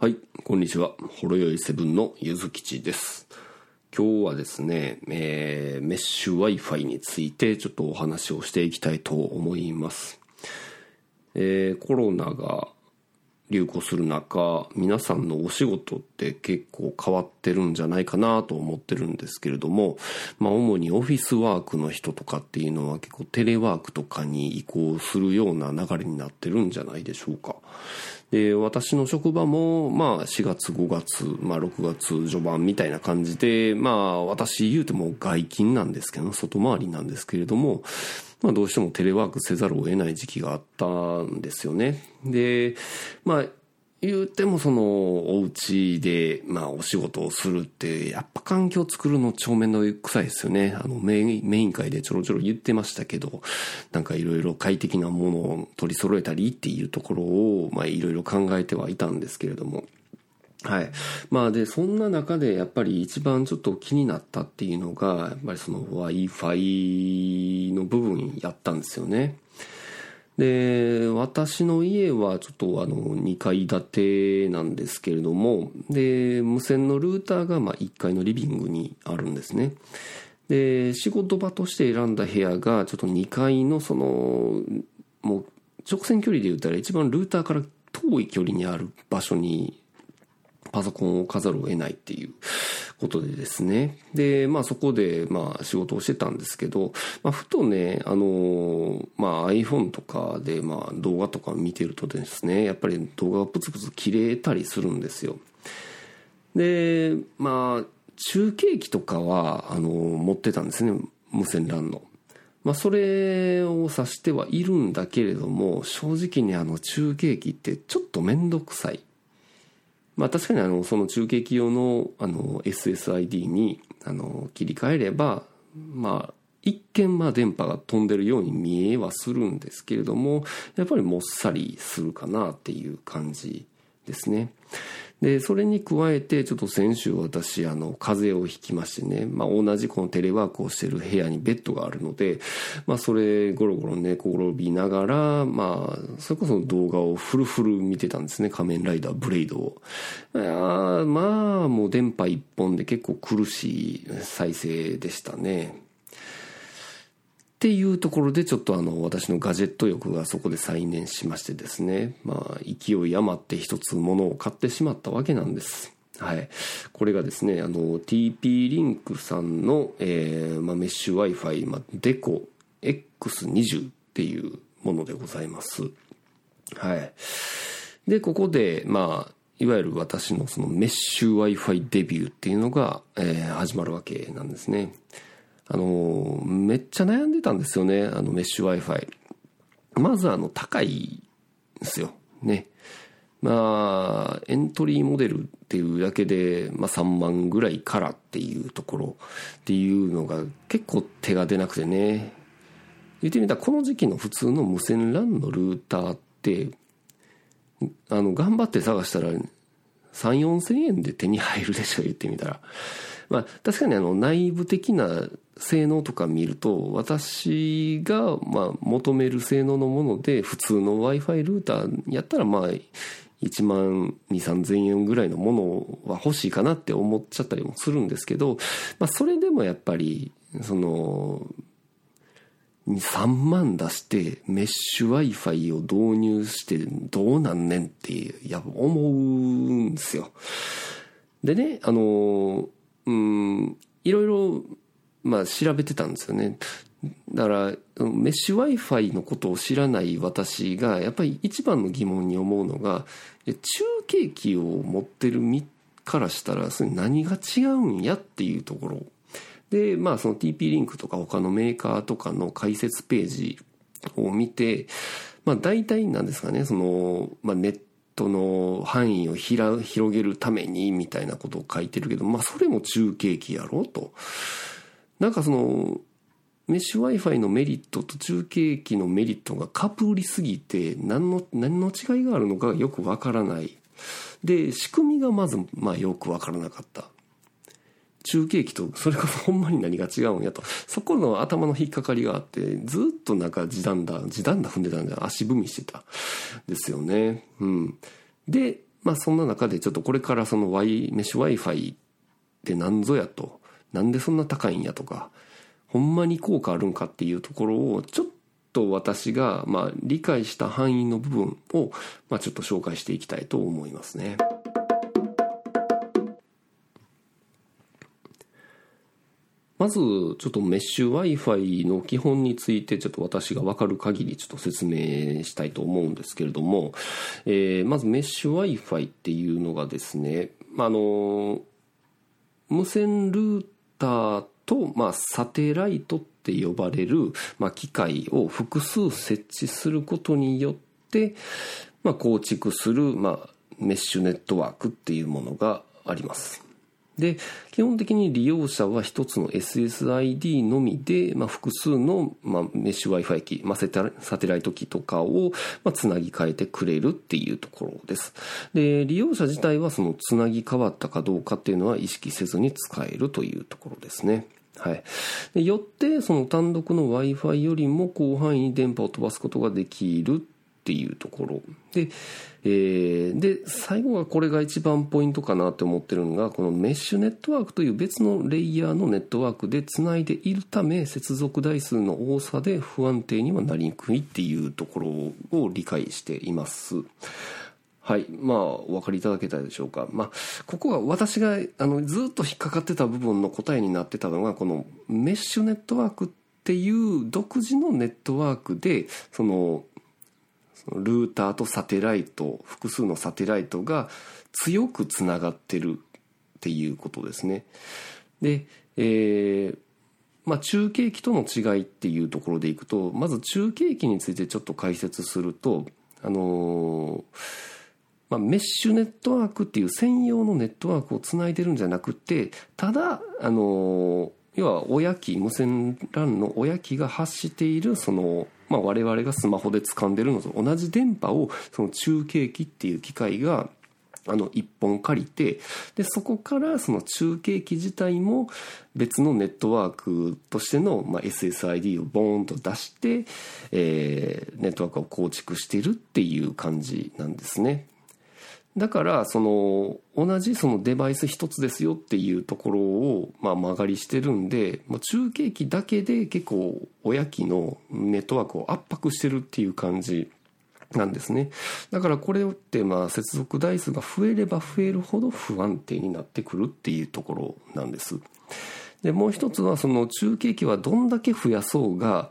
はい、こんにちは。ほろよいセブンのゆずきちです。今日はですね、えーメッシュ Wi-Fi についてちょっとお話をしていきたいと思います。えーコロナが流行する中、皆さんのお仕事って結構変わってるんじゃないかなと思ってるんですけれども、まあ主にオフィスワークの人とかっていうのは結構テレワークとかに移行するような流れになってるんじゃないでしょうか。で、私の職場も、まあ4月5月、まあ6月序盤みたいな感じで、まあ私言うても外勤なんですけど、外回りなんですけれども、まあどうしてもテレワークせざるを得ない時期があったんですよね。で、まあ言うてもそのお家でまあお仕事をするってやっぱ環境を作るの超面倒くさいですよね。あのメインメイン会でちょろちょろ言ってましたけど、なんかいろいろ快適なものを取り揃えたりっていうところをまあいろいろ考えてはいたんですけれども。はい。まあで、そんな中でやっぱり一番ちょっと気になったっていうのが、やっぱりその Wi-Fi の部分やったんですよね。で、私の家はちょっとあの2階建てなんですけれども、で、無線のルーターがまあ1階のリビングにあるんですね。で、仕事場として選んだ部屋がちょっと2階のその、もう直線距離で言ったら一番ルーターから遠い距離にある場所にパソコンを置かざるを得ないっていうことでですね。で、まあそこで、まあ仕事をしてたんですけど、まあふとね、あの、まあ iPhone とかで、まあ動画とか見てるとですね、やっぱり動画がプツプツ切れたりするんですよ。で、まあ中継機とかは、あの、持ってたんですね、無線 LAN の。まあ、それを指してはいるんだけれども、正直にあの中継機ってちょっとめんどくさい。まあ確かにあのその中継機用のあの SSID にあの切り替えればまあ一見まあ電波が飛んでるように見えはするんですけれどもやっぱりもっさりするかなっていう感じですね。で、それに加えて、ちょっと先週私、あの、風邪をひきましてね、まあ同じこのテレワークをしてる部屋にベッドがあるので、まあそれゴロゴロ寝転びながら、まあ、それこそ動画をフルフル見てたんですね、仮面ライダーブレイドを。いやまあ、もう電波一本で結構苦しい再生でしたね。っていうところでちょっとあの私のガジェット欲がそこで再燃しましてですね。まあ勢い余って一つ物を買ってしまったわけなんです。はい。これがですねあの TP リンクさんの、えーまあ、メッシュ Wi-Fi、まあ、デコ X20 っていうものでございます。はい。でここでまあいわゆる私のそのメッシュ Wi-Fi デビューっていうのが、えー始まるわけなんですね。あの、めっちゃ悩んでたんですよね、あのメッシュ Wi-Fi。まずあの、高いんですよ。ね。まあ、エントリーモデルっていうだけで、まあ3万ぐらいからっていうところっていうのが結構手が出なくてね。言ってみたらこの時期の普通の無線 LAN のルーターって、あの、頑張って探したら3、4千円で手に入るでしょ、言ってみたら。まあ、確かにあの内部的な性能とか見ると私がまあ求める性能のもので普通の Wi-Fi ルーターやったらまあ1万2、3千円ぐらいのものは欲しいかなって思っちゃったりもするんですけど、まあそれでもやっぱりその3万出してメッシュ Wi-Fi を導入してどうなんねんってや思うんですよ。でね、あのうん、いろいろ、まあ、調べてたんですよね。だから、メッシュ Wi-Fi のことを知らない私が、やっぱり一番の疑問に思うのが、中継機を持ってる身からしたら、それ何が違うんやっていうところ。で、まあ、その TP リンクとか他のメーカーとかの解説ページを見て、まあ、大体なんですかね、その、まあ、ネットの範囲を広げるためにみたいなことを書いてるけど、まあそれも中継機やろと。なんかその、メッシュ Wi-Fi のメリットと中継機のメリットがかぶりすぎて、何の、何の違いがあるのかよくわからない。で、仕組みがまず、まあよくわからなかった。中継機とそれこそほんまに何が違うんやと。そこの頭の引っかかりがあって、ずっとなんか時短だ、時短だ踏んでたんじゃ足踏みしてた。ですよね。うん。で、まあそんな中でちょっとこれからその Y メッシュ Wi-Fi って何ぞやとなんでそんな高いんやとかほんまに効果あるんかっていうところをちょっと私がまあ理解した範囲の部分をまあちょっと紹介していきたいと思いますね。まず、ちょっとメッシュ Wi-Fi の基本について、ちょっと私がわかる限り、ちょっと説明したいと思うんですけれども、えー、まずメッシュ Wi-Fi っていうのがですね、あの、無線ルーターと、まあ、サテライトって呼ばれる、まあ、機械を複数設置することによって、まあ、構築する、まあ、メッシュネットワークっていうものがあります。で、基本的に利用者は一つの SSID のみで、まあ、複数の、まあ、メッシュ Wi-Fi 機、まあ、サテライト機とかを、まあ、つなぎ替えてくれるっていうところです。で、利用者自体はそのつなぎ変わったかどうかっていうのは意識せずに使えるというところですね。はい。でよって、その単独の Wi-Fi よりも広範囲に電波を飛ばすことができるっていうところで、えー、で最後はこれが一番ポイントかなって思ってるのがこのメッシュネットワークという別のレイヤーのネットワークでつないでいるため接続台数の多さで不安定にはなりにくいっていうところを理解しています。はい。まあ、お分かりいただけたでしょうか。まあ、ここが私が、あの、ずっと引っかかってた部分の答えになってたのが、このメッシュネットワークっていう独自のネットワークで、その、ルーターとサテライト複数のサテライトが強くつながってるっていうことですね。で、えーまあ、中継機との違いっていうところでいくとまず中継機についてちょっと解説するとあのー、まあ、メッシュネットワークっていう専用のネットワークをつないでるんじゃなくてただあのー要は親機無線 LAN の親機が発しているその、まあ、我々がスマホで掴んでるのと同じ電波をその中継機っていう機械があの一本借りてでそこからその中継機自体も別のネットワークとしての、まあ、SSID をボーンと出して、えー、ネットワークを構築してるっていう感じなんですね。だからその同じそのデバイス一つですよっていうところをまあ曲がりしてるんで、ま、中継機だけで結構親機のネットワークを圧迫してるっていう感じなんですねだからこれってまあ接続台数が増えれば増えるほど不安定になってくるっていうところなんです。でもう一つはその中継機はどんだけ増やそうが、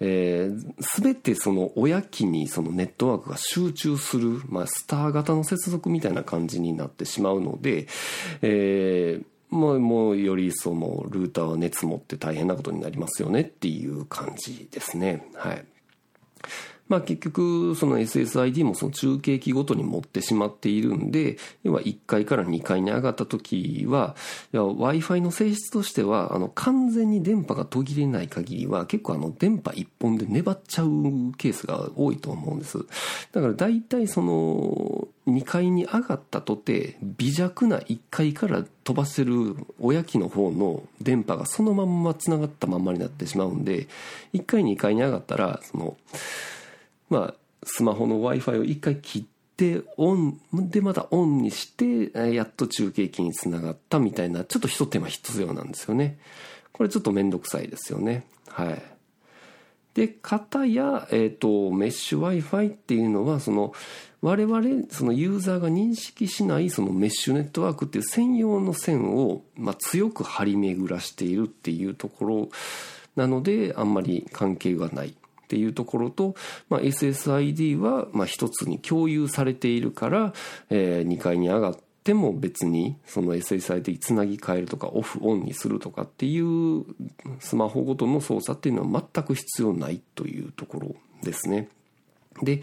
えー、全てその親機にそのネットワークが集中する、まあ、スター型の接続みたいな感じになってしまうので、えー、もうもうよりそのルーターは熱持って大変なことになりますよねっていう感じですね。はい。まあ結局その SSID もその中継機ごとに持ってしまっているんで、要は1階から2階に上がった時は、Wi-Fi の性質としては、あの完全に電波が途切れない限りは結構あの電波1本で粘っちゃうケースが多いと思うんです。だから大体その2階に上がったとて微弱な1階から飛ばせる親機の方の電波がそのまんま繋がったまんまになってしまうんで1階2階に上がったらそのまあ、スマホの Wi-Fi を一回切って、オン、でまたオンにして、やっと中継機につながったみたいな、ちょっと一手間必要なんですよね。これちょっとめんどくさいですよね。はい。で、型や、えっ、ー、と、メッシュ Wi-Fi っていうのは、その、我々、そのユーザーが認識しない、そのメッシュネットワークっていう専用の線を、まあ、強く張り巡らしているっていうところなので、あんまり関係がない。っていうところと、まあ、SSID はまあ一つに共有されているから、えー、2階に上がっても別にその SSID つなぎ替えるとかオフオンにするとかっていうスマホごとの操作っていうのは全く必要ないというところですね。で、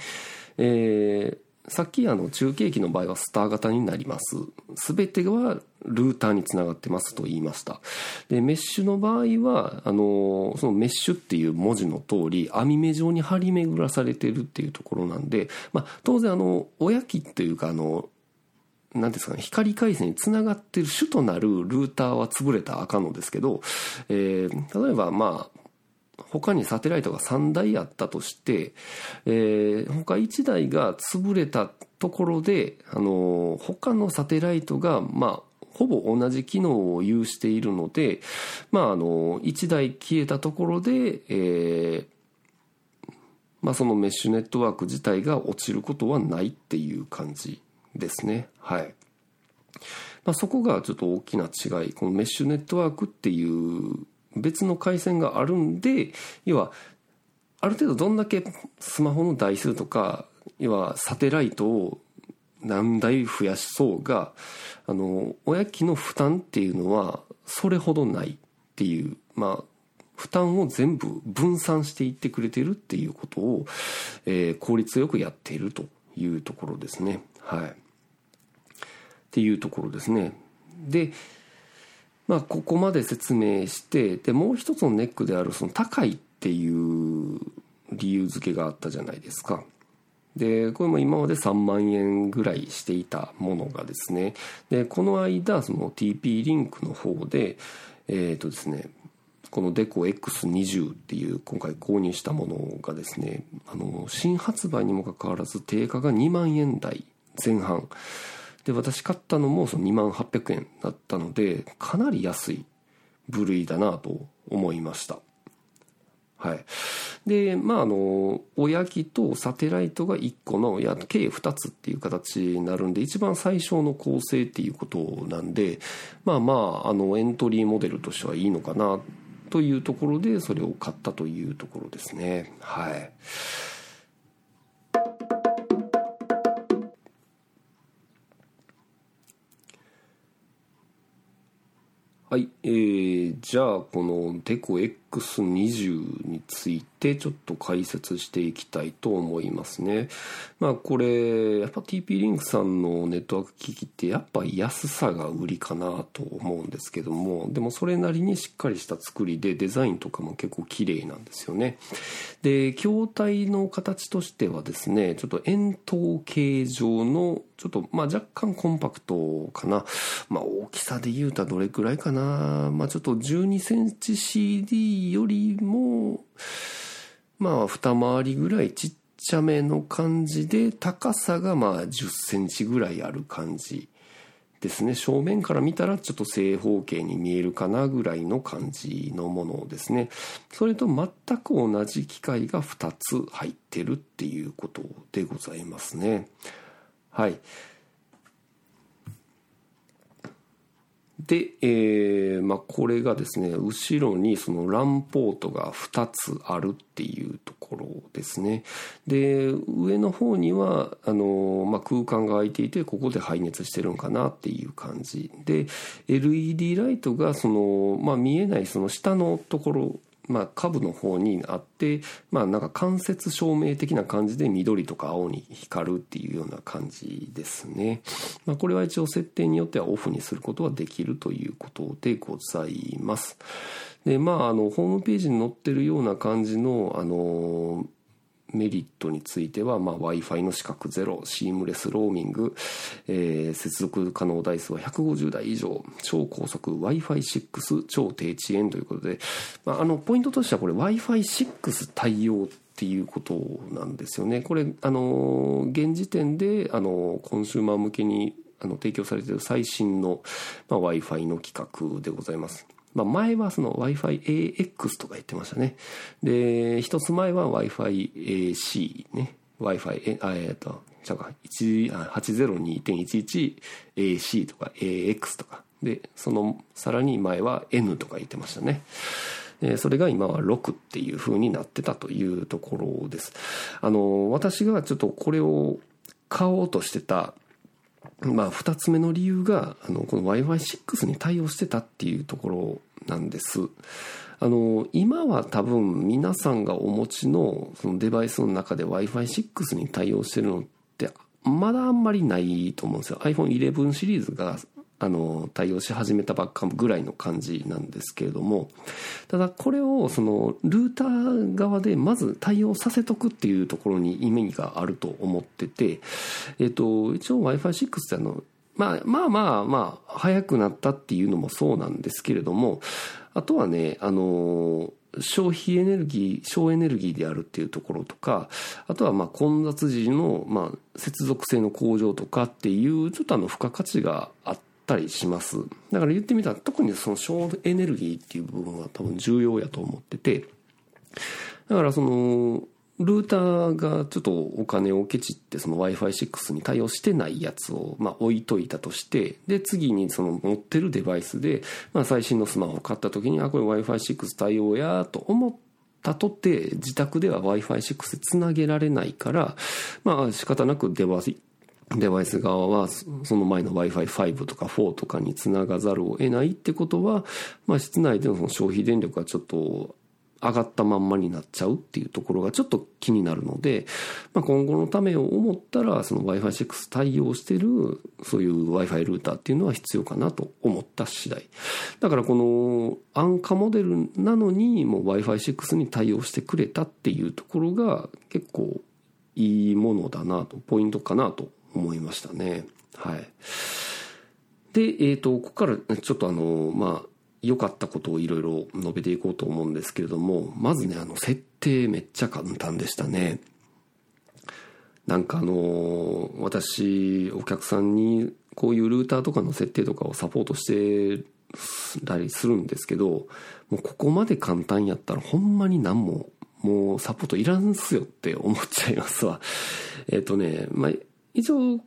えー、さっきあの中継機の場合はスター型になります。すべてはルーターにつながってますと言いました。で、メッシュの場合は、あの、そのメッシュっていう文字の通り、網目状に張り巡らされてるっていうところなんで、まあ、当然あの、親機っていうかあの、何ですかね、光回線につながってる主となるルーターは潰れたらあかんのですけど、えー、例えばまあ、他にサテライトが3台あったとして、えー、他1台が潰れたところで、あの他のサテライトが、まあ、ほぼ同じ機能を有しているので、まあ、あの1台消えたところで、えーまあ、そのメッシュネットワーク自体が落ちることはないっていう感じですね。はい。まあ、そこがちょっと大きな違い。このメッシュネットワークっていう別の回線があるんで、要は、ある程度どんだけスマホの台数とか、要はサテライトを何台増やしそうが、あの、親機の負担っていうのはそれほどないっていう、まあ、負担を全部分散していってくれてるっていうことを、えー、効率よくやっているというところですね。はい。っていうところですね。で、まあ、ここまで説明してでもう一つのネックであるその高いっていう理由付けがあったじゃないですか。でこれも今まで3万円ぐらいしていたものがですねでこの間その TP リンクの方でえっ、ー、とですねこのデコ X20 っていう今回購入したものがですねあの新発売にもかかわらず定価が2万円台前半で、私買ったのもその2万800円だったので、かなり安い部類だなと思いました。はい。で、まあ、あの、親機とサテライトが1個の、いや、計2つっていう形になるんで、一番最小の構成っていうことなんで、まあまあ、あの、エントリーモデルとしてはいいのかな、というところで、それを買ったというところですね。はい。はい、えー、じゃあこのテコ X20 についてちょっと解説していきたいと思いますね。まあこれやっぱ TP リンクさんのネットワーク機器ってやっぱ安さが売りかなと思うんですけどもでもそれなりにしっかりした作りでデザインとかも結構綺麗なんですよね。で筐体の形としてはですねちょっと円筒形状のちょっとまあ若干コンパクトかな。まあ大きさで言うたらどれくらいかな。まあちょっと12センチ CD よりも、まあ二回りぐらいちっちゃめの感じで、高さがまあ10センチぐらいある感じですね。正面から見たらちょっと正方形に見えるかなぐらいの感じのものですね。それと全く同じ機械が2つ入ってるっていうことでございますね。はい。で、えー、まあ、これがですね、後ろにそのランポートが2つあるっていうところですね。で、上の方には、あの、まあ、空間が空いていて、ここで排熱してるんかなっていう感じ。で、LED ライトがその、まあ、見えないその下のところまあ、下部の方にあって、まあ、なんか間接照明的な感じで緑とか青に光るっていうような感じですね。まあ、これは一応設定によってはオフにすることはできるということでございます。で、まあ、あの、ホームページに載ってるような感じの、あの、メリットについては、まあ、Wi-Fi の資格ゼロ、シームレスローミング、えー、接続可能台数は150台以上、超高速 Wi-Fi6 超低遅延ということで、まあ、あの、ポイントとしてはこれ Wi-Fi6 対応っていうことなんですよね。これ、あの、現時点で、あの、コンシューマー向けにあの提供されている最新の、まあ、Wi-Fi の規格でございます。まあ、前はその Wi-Fi AX とか言ってましたね。で、一つ前は Wi-Fi AC ね。Wi-Fi、えっと、じゃあ、802.11AC とか AX とか。で、その、さらに前は N とか言ってましたね。それが今は6っていう風になってたというところです。あの、私がちょっとこれを買おうとしてたまあ、二つ目の理由が、あの、この Wi-Fi6 に対応してたっていうところなんです。あの、今は多分皆さんがお持ちのそのデバイスの中で Wi-Fi6 に対応してるのって、まだあんまりないと思うんですよ。iPhone 11シリーズがあの、対応し始めたばっかぐらいの感じなんですけれども、ただこれをそのルーター側でまず対応させとくっていうところに意味があると思ってて、えっと、一応 Wi-Fi6 ってあの、まあまあまあまあ早くなったっていうのもそうなんですけれどもあとはねあの消費エネルギー省エネルギーであるっていうところとかあとはまあ混雑時のまあ接続性の向上とかっていうちょっとあの付加価値があってたりします。だから言ってみたら特にその省エネルギーっていう部分は多分重要やと思ってて。だからそのルーターがちょっとお金をケチってその Wi-Fi6 に対応してないやつをまあ置いといたとしてで次にその持ってるデバイスでまあ最新のスマホを買った時にあこれ Wi-Fi6 対応やと思ったとて自宅では Wi-Fi6 でつなげられないからまあ仕方なくデバイスデバイス側はその前の Wi-Fi5 とか4とかにつながざるを得ないってことは、まあ、室内でのその消費電力がちょっと上がったまんまになっちゃうっていうところがちょっと気になるので、まあ、今後のためを思ったらその Wi-Fi6 対応してるそういう Wi-Fi ルーターっていうのは必要かなと思った次第。だからこの安価モデルなのにもう Wi-Fi6 に対応してくれたっていうところが結構いいものだなとポイントかなと思いましたねはいでえっ、ー、とここからちょっとあのまあ良かったことをいろいろ述べていこうと思うんですけれども、まずね、あの、設定めっちゃ簡単でしたね。なんかあの、私、お客さんにこういうルーターとかの設定とかをサポートしてたりするんですけど、もうここまで簡単やったらほんまに何ももうサポートいらんすよって思っちゃいますわ。えっ、とね、まあ、一応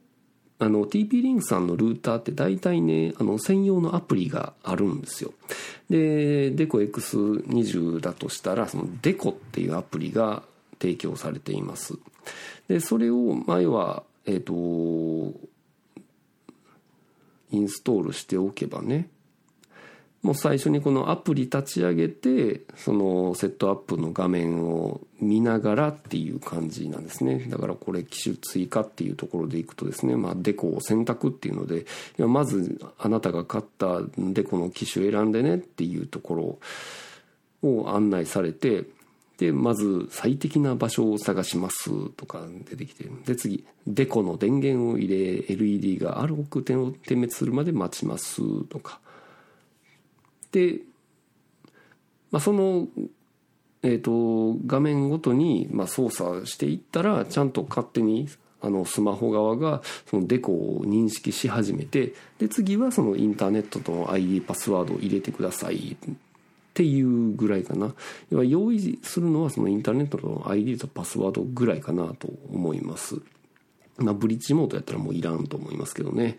あの TP リンクさんのルーターって大体ねあの専用のアプリがあるんですよ。でデコ X20 だとしたらそのデコっていうアプリが提供されています。でそれを前はえっ、ー、とインストールしておけばねもう最初にこのアプリ立ち上げてそのセットアップの画面を見ながらっていう感じなんですね。だからこれ機種追加っていうところでいくとですね、まあ、デコを選択っていうのでまずあなたが買ったデコの機種選んでねっていうところを案内されてでまず最適な場所を探しますとか出てきてで次デコの電源を入れ LED があるく点を点滅するまで待ちますとかで、まあ、その、えーと、画面ごとに、まあ、操作していったらちゃんと勝手にあのスマホ側がそのデコを認識し始めてで次はそのインターネットとの ID パスワードを入れてくださいっていうぐらいかな。要は用意するのはそのインターネットとの ID とパスワードぐらいかなと思います。まあブリッジモードやったらもういらんと思いますけどね。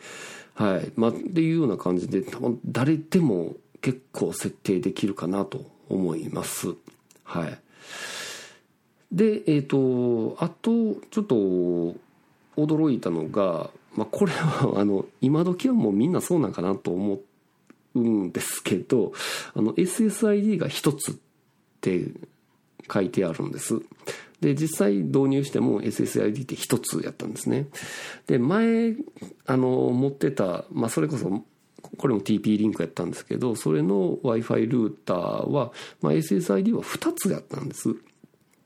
はい。まあっていうような感じで多分誰でも結構設定できるかなと思います。はい。で、えっ、ー、と、あと、ちょっと驚いたのが、まあ、これは、あの、今時はもうみんなそうなんかなと思うんですけど、あの、SSID が一つって書いてあるんです。で、実際導入しても SSID って一つやったんですね。で、前、あの、持ってた、まあ、それこそこれも TP リンクやったんですけど、それの Wi-Fi ルーターは、まあ、SSID は2つやったんです。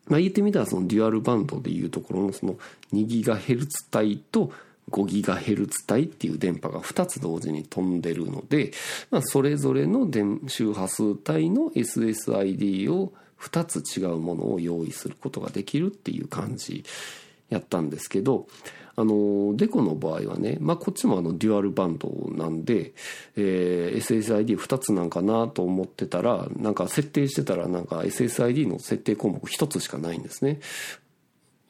まあ、言ってみたらそのデュアルバンドでいうところのその 2GHz 帯と 5GHz 帯っていう電波が2つ同時に飛んでるので、まあ、それぞれの電周波数帯の SSID を2つ違うものを用意することができるっていう感じやったんですけど、あのデコの場合はね、まあ、こっちもあのデュアルバンドなんで、えー、SSID2 つなんかなと思ってたらなんか設定してたらなんか SSID の設定項目1つしかないんですね。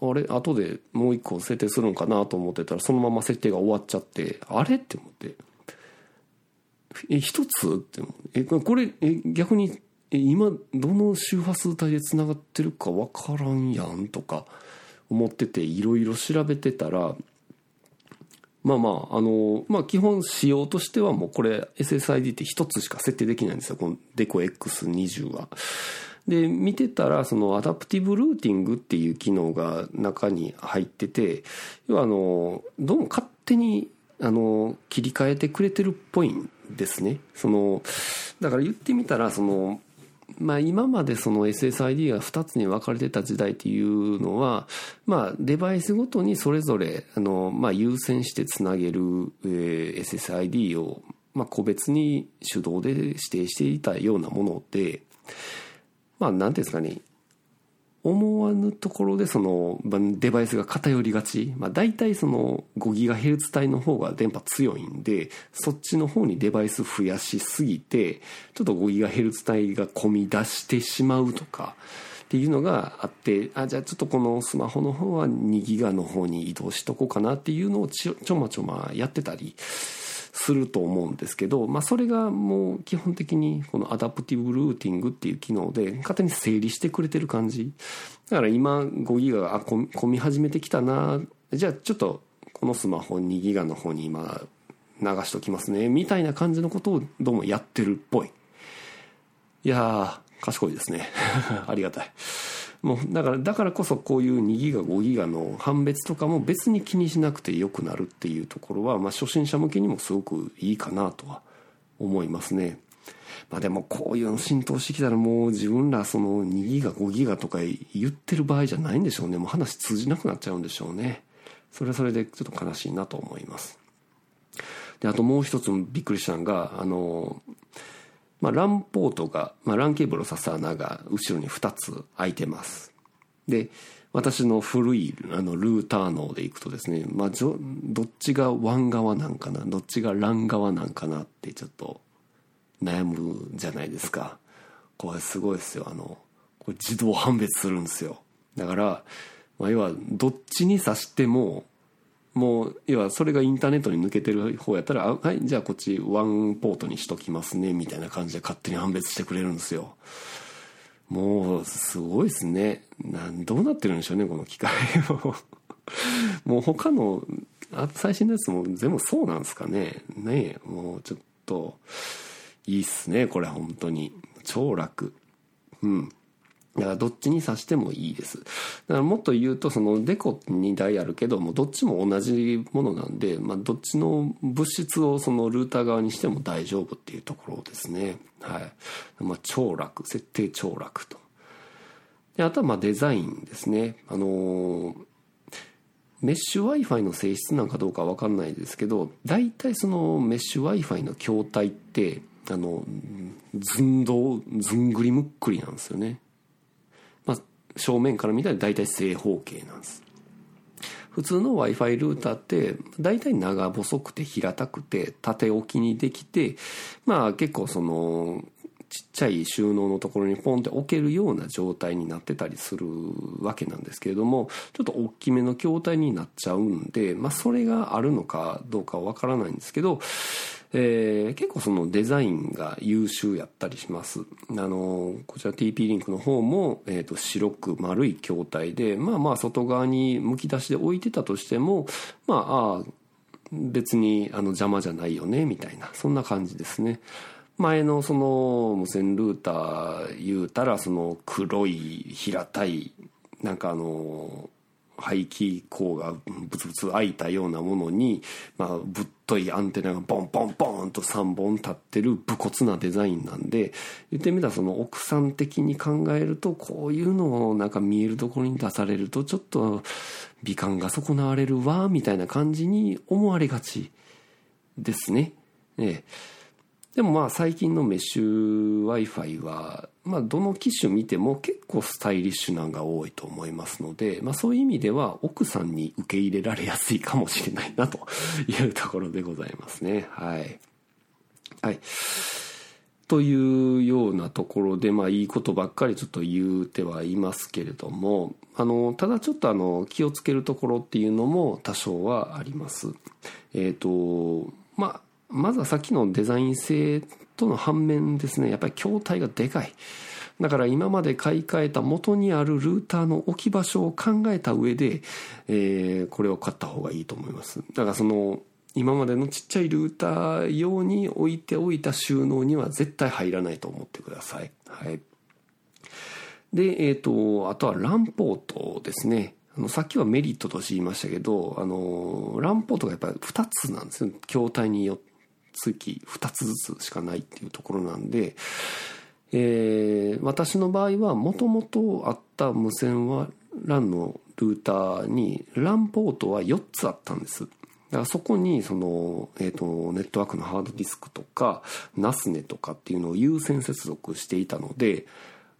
あれ後でもう1個設定するのかなと思ってたらそのまま設定が終わっちゃってあれって思って。え1つってえこれえ逆にえ今どの周波数帯でつながってるか分からんやんとか。思ってていろいろ調べてたらまあまああのまあ基本仕様としてはもうこれ SSID って1つしか設定できないんですよこのデコ X20 は。で見てたらそのアダプティブルーティングっていう機能が中に入ってて要はあのどうも勝手にあの切り替えてくれてるっぽいんですね。そのだから言ってみたらそのまあ、今までその SSID が2つに分かれてた時代っていうのは、まあ、デバイスごとにそれぞれあの、まあ、優先してつなげる、えー、SSID を、まあ、個別に手動で指定していたようなもので、まあ、なんですかね。思わぬところでそのデバイスが偏りがち、まあ、大体その 5GHz 帯の方が電波強いんでそっちの方にデバイス増やしすぎてちょっと 5GHz 帯が込み出してしまうとかっていうのがあってあじゃあちょっとこのスマホの方は2ギガの方に移動しとこうかなっていうのをちょまちょまやってたりすると思うんですけど、まあ、それがもう基本的にこのアダプティブルーティングっていう機能で勝手に整理してくれてる感じ。だから今5ギガが込み始めてきたな。じゃあちょっとこのスマホ2ギガの方に今流しときますね。みたいな感じのことをどうもやってるっぽい。いやー賢いですね。ありがたい。もうだからだからこそこういう2ギガ5ギガの判別とかも別に気にしなくてよくなるっていうところは、まあ、初心者向けにもすごくいいかなとは思いますね。まあでもこういうの浸透してきたらもう自分らその2ギガ5ギガとか言ってる場合じゃないんでしょうね。もう話通じなくなっちゃうんでしょうね。それはそれでちょっと悲しいなと思います。で、あともう一つびっくりしたのが、あの、まあ、LAN ポートが、まあ、LAN ケーブルを挿す穴が後ろに2つ開いてます。で、私の古いあのルーター脳でいくとですね、まあ、どっちが WAN 側なんかな、どっちが LAN 側なんかなってちょっと悩むじゃないですか。これすごいですよ。あの、これ自動判別するんですよ。だから、まあ、要はどっちに挿してももう要はそれがインターネットに抜けてる方やったらはいじゃあこっちワンポートにしときますねみたいな感じで勝手に判別してくれるんですよ。もうすごいですね。なんどうなってるんでしょうねこの機械も。もう他の最新のやつも全部そうなんですかね。ねえもうちょっといいっすねこれ本当に。超楽。うん。だからどっちに挿してもいいです。だからもっと言うと、そのデコ2台あるけども、どっちも同じものなんで、まあ、どっちの物質をそのルーター側にしても大丈夫っていうところですね。はい。まあ、超楽。設定超楽と。で、あとはまあデザインですね。あのー、メッシュ Wi-Fi の性質なんかどうかわかんないですけど、大体そのメッシュ Wi-Fi の筐体って、あの、ずんどう、ずんぐりむっくりなんですよね。正面から見たら大体正方形なんです。普通の Wi-Fi ルーターって大体長細くて平たくて縦置きにできてまあ結構そのちっちゃい収納のところにポンって置けるような状態になってたりするわけなんですけれどもちょっと大きめの筐体になっちゃうんでまあそれがあるのかどうかわからないんですけどえー、結構そのデザインが優秀やったりします。あの、こちら TP リンクの方も、え、ー、と、白く丸い筐体で、まあまあ外側に剥き出しで置いてたとしても、まあ、あ別にあの邪魔じゃないよね、みたいな、そんな感じですね。前のその無線ルーター言うたら、その黒い平たい、なんかあの、排気口がブツブツ開いたようなものに、まあ、ぶっといアンテナがボンボンボンと3本立ってる武骨なデザインなんで、言ってみたらその奥さん的に考えると、こういうのをなんか見えるところに出されると、ちょっと美観が損なわれるわ、みたいな感じに思われがちですね。ええ。でもまあ最近のメッシュ Wi-Fi は、まあどの機種見ても結構スタイリッシュなんが多いと思いますので、まあそういう意味では奥さんに受け入れられやすいかもしれないなというところでございますね。はい。はい。というようなところで、まあいいことばっかりちょっと言うてはいますけれども、あの、ただちょっとあの、気をつけるところっていうのも多少はあります。えっ、ー、と、まあ、まずはさっきのデザイン性との反面ですね、やっぱり筐体がでかい。だから今まで買い替えた元にあるルーターの置き場所を考えた上で、えー、これを買った方がいいと思います。だからその、今までのちっちゃいルーター用に置いておいた収納には絶対入らないと思ってください。はい。で、えっ、ー、と、あとはランポートですね。あの、さっきはメリットとして言いましたけど、あの、ランポートがやっぱり2つなんですよ。筐体によって。月2つずつしかないっていうところなんで、えー、私の場合はもともとあった無線は LAN のルーターに LAN ポートは4つあったんです。だからそこにその、えーと、ネットワークのハードディスクとか NASNE とかっていうのを優先接続していたので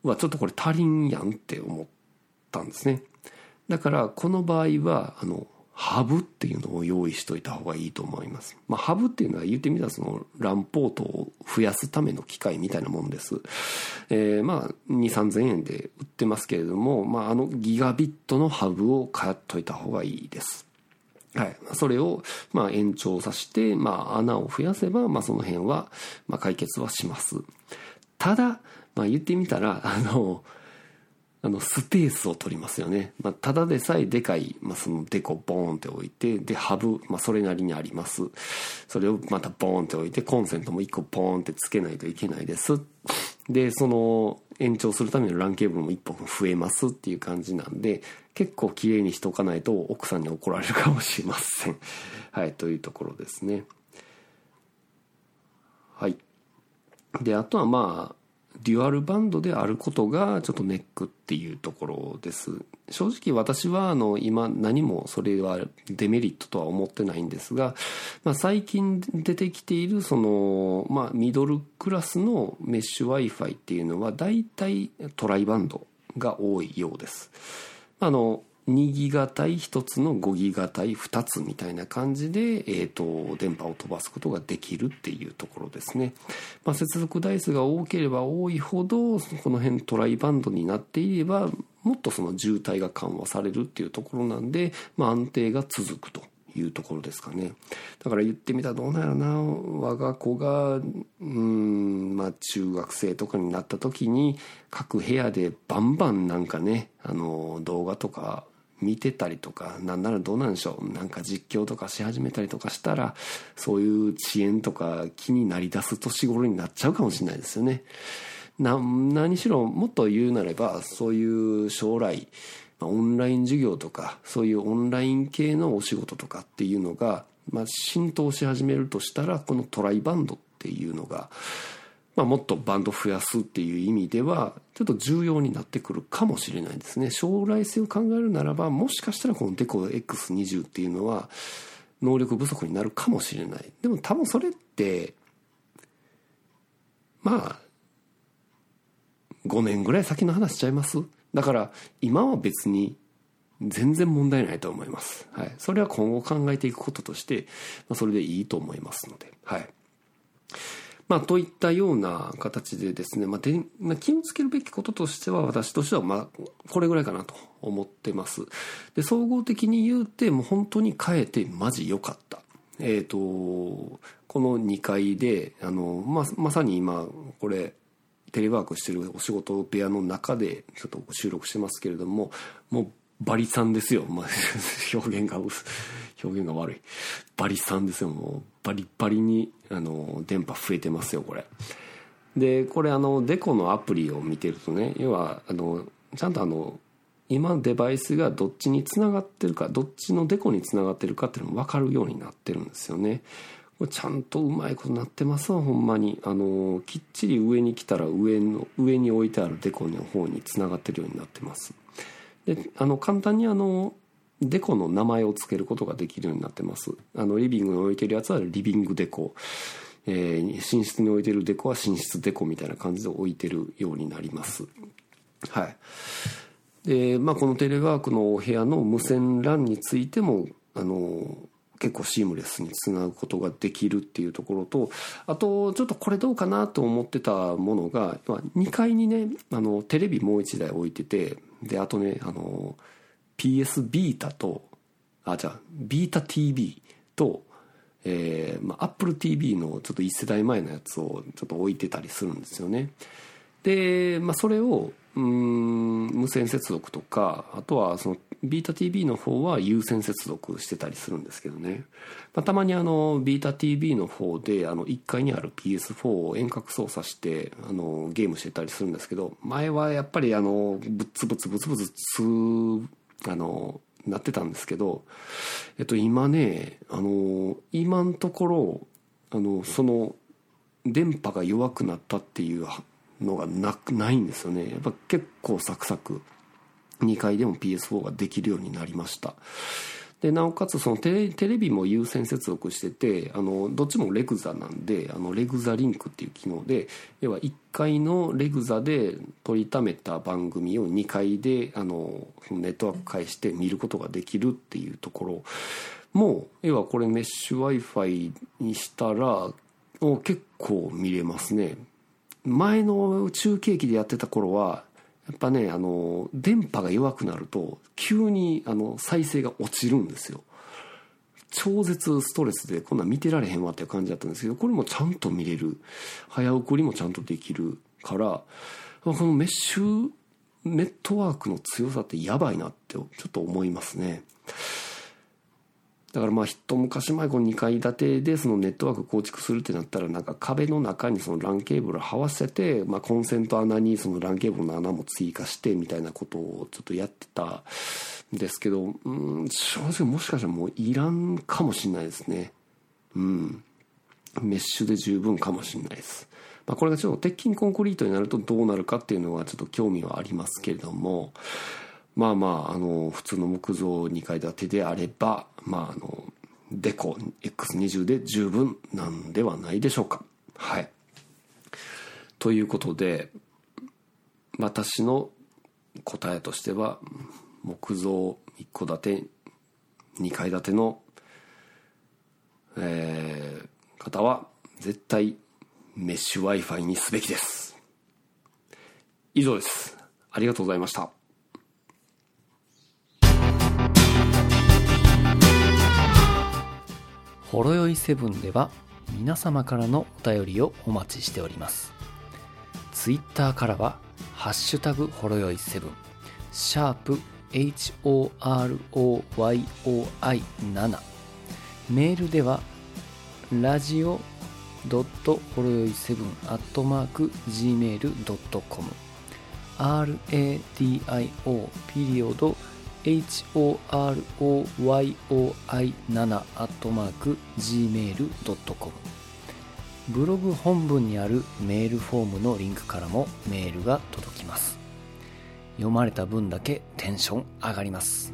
ちょっとこれ足りんやんって思ったんですね。だからこの場合はあのハブっていうのを用意しといた方がいいと思います。まあ、ハブっていうのは言ってみたらそのランポートを増やすための機械みたいなもんです。えー、まあ、2、3000円で売ってますけれども、まあ、あのギガビットのハブを買っといた方がいいです。はい。それを、まあ、延長させて、まあ、穴を増やせば、まあ、その辺は、まあ、解決はします。ただ、まあ、言ってみたら、あの、あの、スペースを取りますよね。まあ、ただでさえでかい、まあ、そのデコボーンって置いて、で、ハブ、まあ、それなりにあります。それをまたボーンって置いて、コンセントも1個ボーンってつけないといけないです。で、その、延長するための LAN ケーブルも1本増えますっていう感じなんで、結構綺麗にしとかないと奥さんに怒られるかもしれません。はい、というところですね。はい。で、あとはまあ、デュアルバンドであることがちょっとネックっていうところです。正直私はあの今何もそれはデメリットとは思ってないんですが、まあ、最近出てきているその、まあ、ミドルクラスのメッシュ Wi-Fi っていうのは大体トライバンドが多いようです。あの2ギガ帯1つの5ギガ帯2つみたいな感じで、えーと、電波を飛ばすことができるっていうところですね、まあ、接続台数が多ければ多いほどこの辺トライバンドになっていればもっとその渋滞が緩和されるっていうところなんで、まあ、安定が続くというところですかね。だから言ってみたらどうなんやろな。我が子がうんまあ中学生とかになった時に各部屋でバンバンなんかねあの動画とか見てたりとか、なんならどうなんでしょう。なんか実況とかし始めたりとかしたら、そういう遅延とか気になり出す年頃になっちゃうかもしれないですよね。な、何しろもっと言うなれば、そういう将来、オンライン授業とか、そういうオンライン系のお仕事とかっていうのが、まあ、浸透し始めるとしたら、このトライバンドっていうのが、まあ、もっとバンド増やすっていう意味ではちょっと重要になってくるかもしれないですね将来性を考えるならばもしかしたらこのデコ X20 っていうのは能力不足になるかもしれないでも多分それってまあ5年ぐらい先の話しちゃいます？だから今は別に全然問題ないと思います。はい。それは今後考えていくこととして、まあ、それでいいと思いますので、はい。まあ、といったような形でですね、まあ、で気をつけるべきこととしては、私としては、まあ、これぐらいかなと思ってます。で、総合的に言うて、もう本当に変えてマジ良かった。えっ、ー、と、この2階で、あの、ま、まさに今、これ、テレワークしてるお仕事部屋の中でちょっと収録してますけれども、もうバリさんですよ。まあ、表現が、表現が悪い。バリさんですよ。もう、バリバリに、あの、電波増えてますよ、これ。で、これあの、デコのアプリを見てるとね、要は、あの、ちゃんとあの、今デバイスがどっちにつながってるか、どっちのデコにつながってるかっていうのも分かるようになってるんですよね。これちゃんとうまいことなってますわ、ほんまに。あの、きっちり上に来たら上の、上に置いてあるデコの方につながってるようになってます。であの簡単にあのデコの名前を付けることができるようになってます。あのリビングに置いてるやつはリビングデコ、えー、寝室に置いてるデコは寝室デコみたいな感じで置いてるようになります。はい。でまあこのテレワークのお部屋の無線 LAN についてもあの結構シームレスにつなぐことができるっていうところとあとちょっとこれどうかなと思ってたものが2階にねあのテレビもう1台置いててで、あとね、あの、PS ビータと、あ、じゃあ、ビータ TV と、えー、まあ、Apple TV のちょっと1世代前のやつをちょっと置いてたりするんですよね。で、まあ、それを、うん、無線接続とか、あとはその、ビータ TV の方は有線接続してたりするんですけどね。まあ、たまにあの、ビータ TV の方で、あの、1階にある PS4 を遠隔操作して、あの、ゲームしてたりするんですけど、前はやっぱりあの、ブツブツブツブツつ、あの、なってたんですけど、えっと、今ね、あの、今のところ、あの、その、電波が弱くなったっていうのがなないんですよね。やっぱ結構サクサク。2階でも PS4 ができるようになりました。でなおかつそのテレテレビも有線接続しててあのどっちもレグザなんであのレグザリンクっていう機能で要は1階のレグザで取りためた番組を2階であのネットワーク介して見ることができるっていうところ。も要はこれメッシュ w i f i にしたら結構見れますね。前の中継機でやってた頃はやっぱねあの電波が弱くなると急にあの再生が落ちるんですよ。超絶ストレスでこんなん見てられへんわっていう感じだったんですけどこれもちゃんと見れる。早送りもちゃんとできるからこのメッシュネットワークの強さってやばいなってちょっと思いますね。だからまあ一昔前この2階建てでそのネットワーク構築するってなったらなんか壁の中にその LAN ケーブルを這わせて、まあ、コンセント穴にその LAN ケーブルの穴も追加してみたいなことをちょっとやってたんですけど、うん、正直もしかしたらもういらんかもしれないですね。うん。メッシュで十分かもしれないです。まあ、これがちょっと鉄筋コンクリートになるとどうなるかっていうのはちょっと興味はありますけれども、まあまあ、あの、普通の木造2階建てであれば、まああの、デコ X20 で十分なんではないでしょうか。はい。ということで、私の答えとしては、木造一戸建て、2階建ての、えー、方は絶対メッシュ Wi-Fi にすべきです。以上です。ありがとうございました。ほろよいセブンでは皆様からのお便りをお待ちしております。ツイッターからは、ハッシュタグほろよいセブン、シャープ HOROYOI7 メールではラジオドットほろよい7アットマーク gmail.com radio ピリオド horoyoi7-gmail.com ブログ本文にあるメールフォームのリンクからもメールが届きます。読まれた分だけテンション上がります。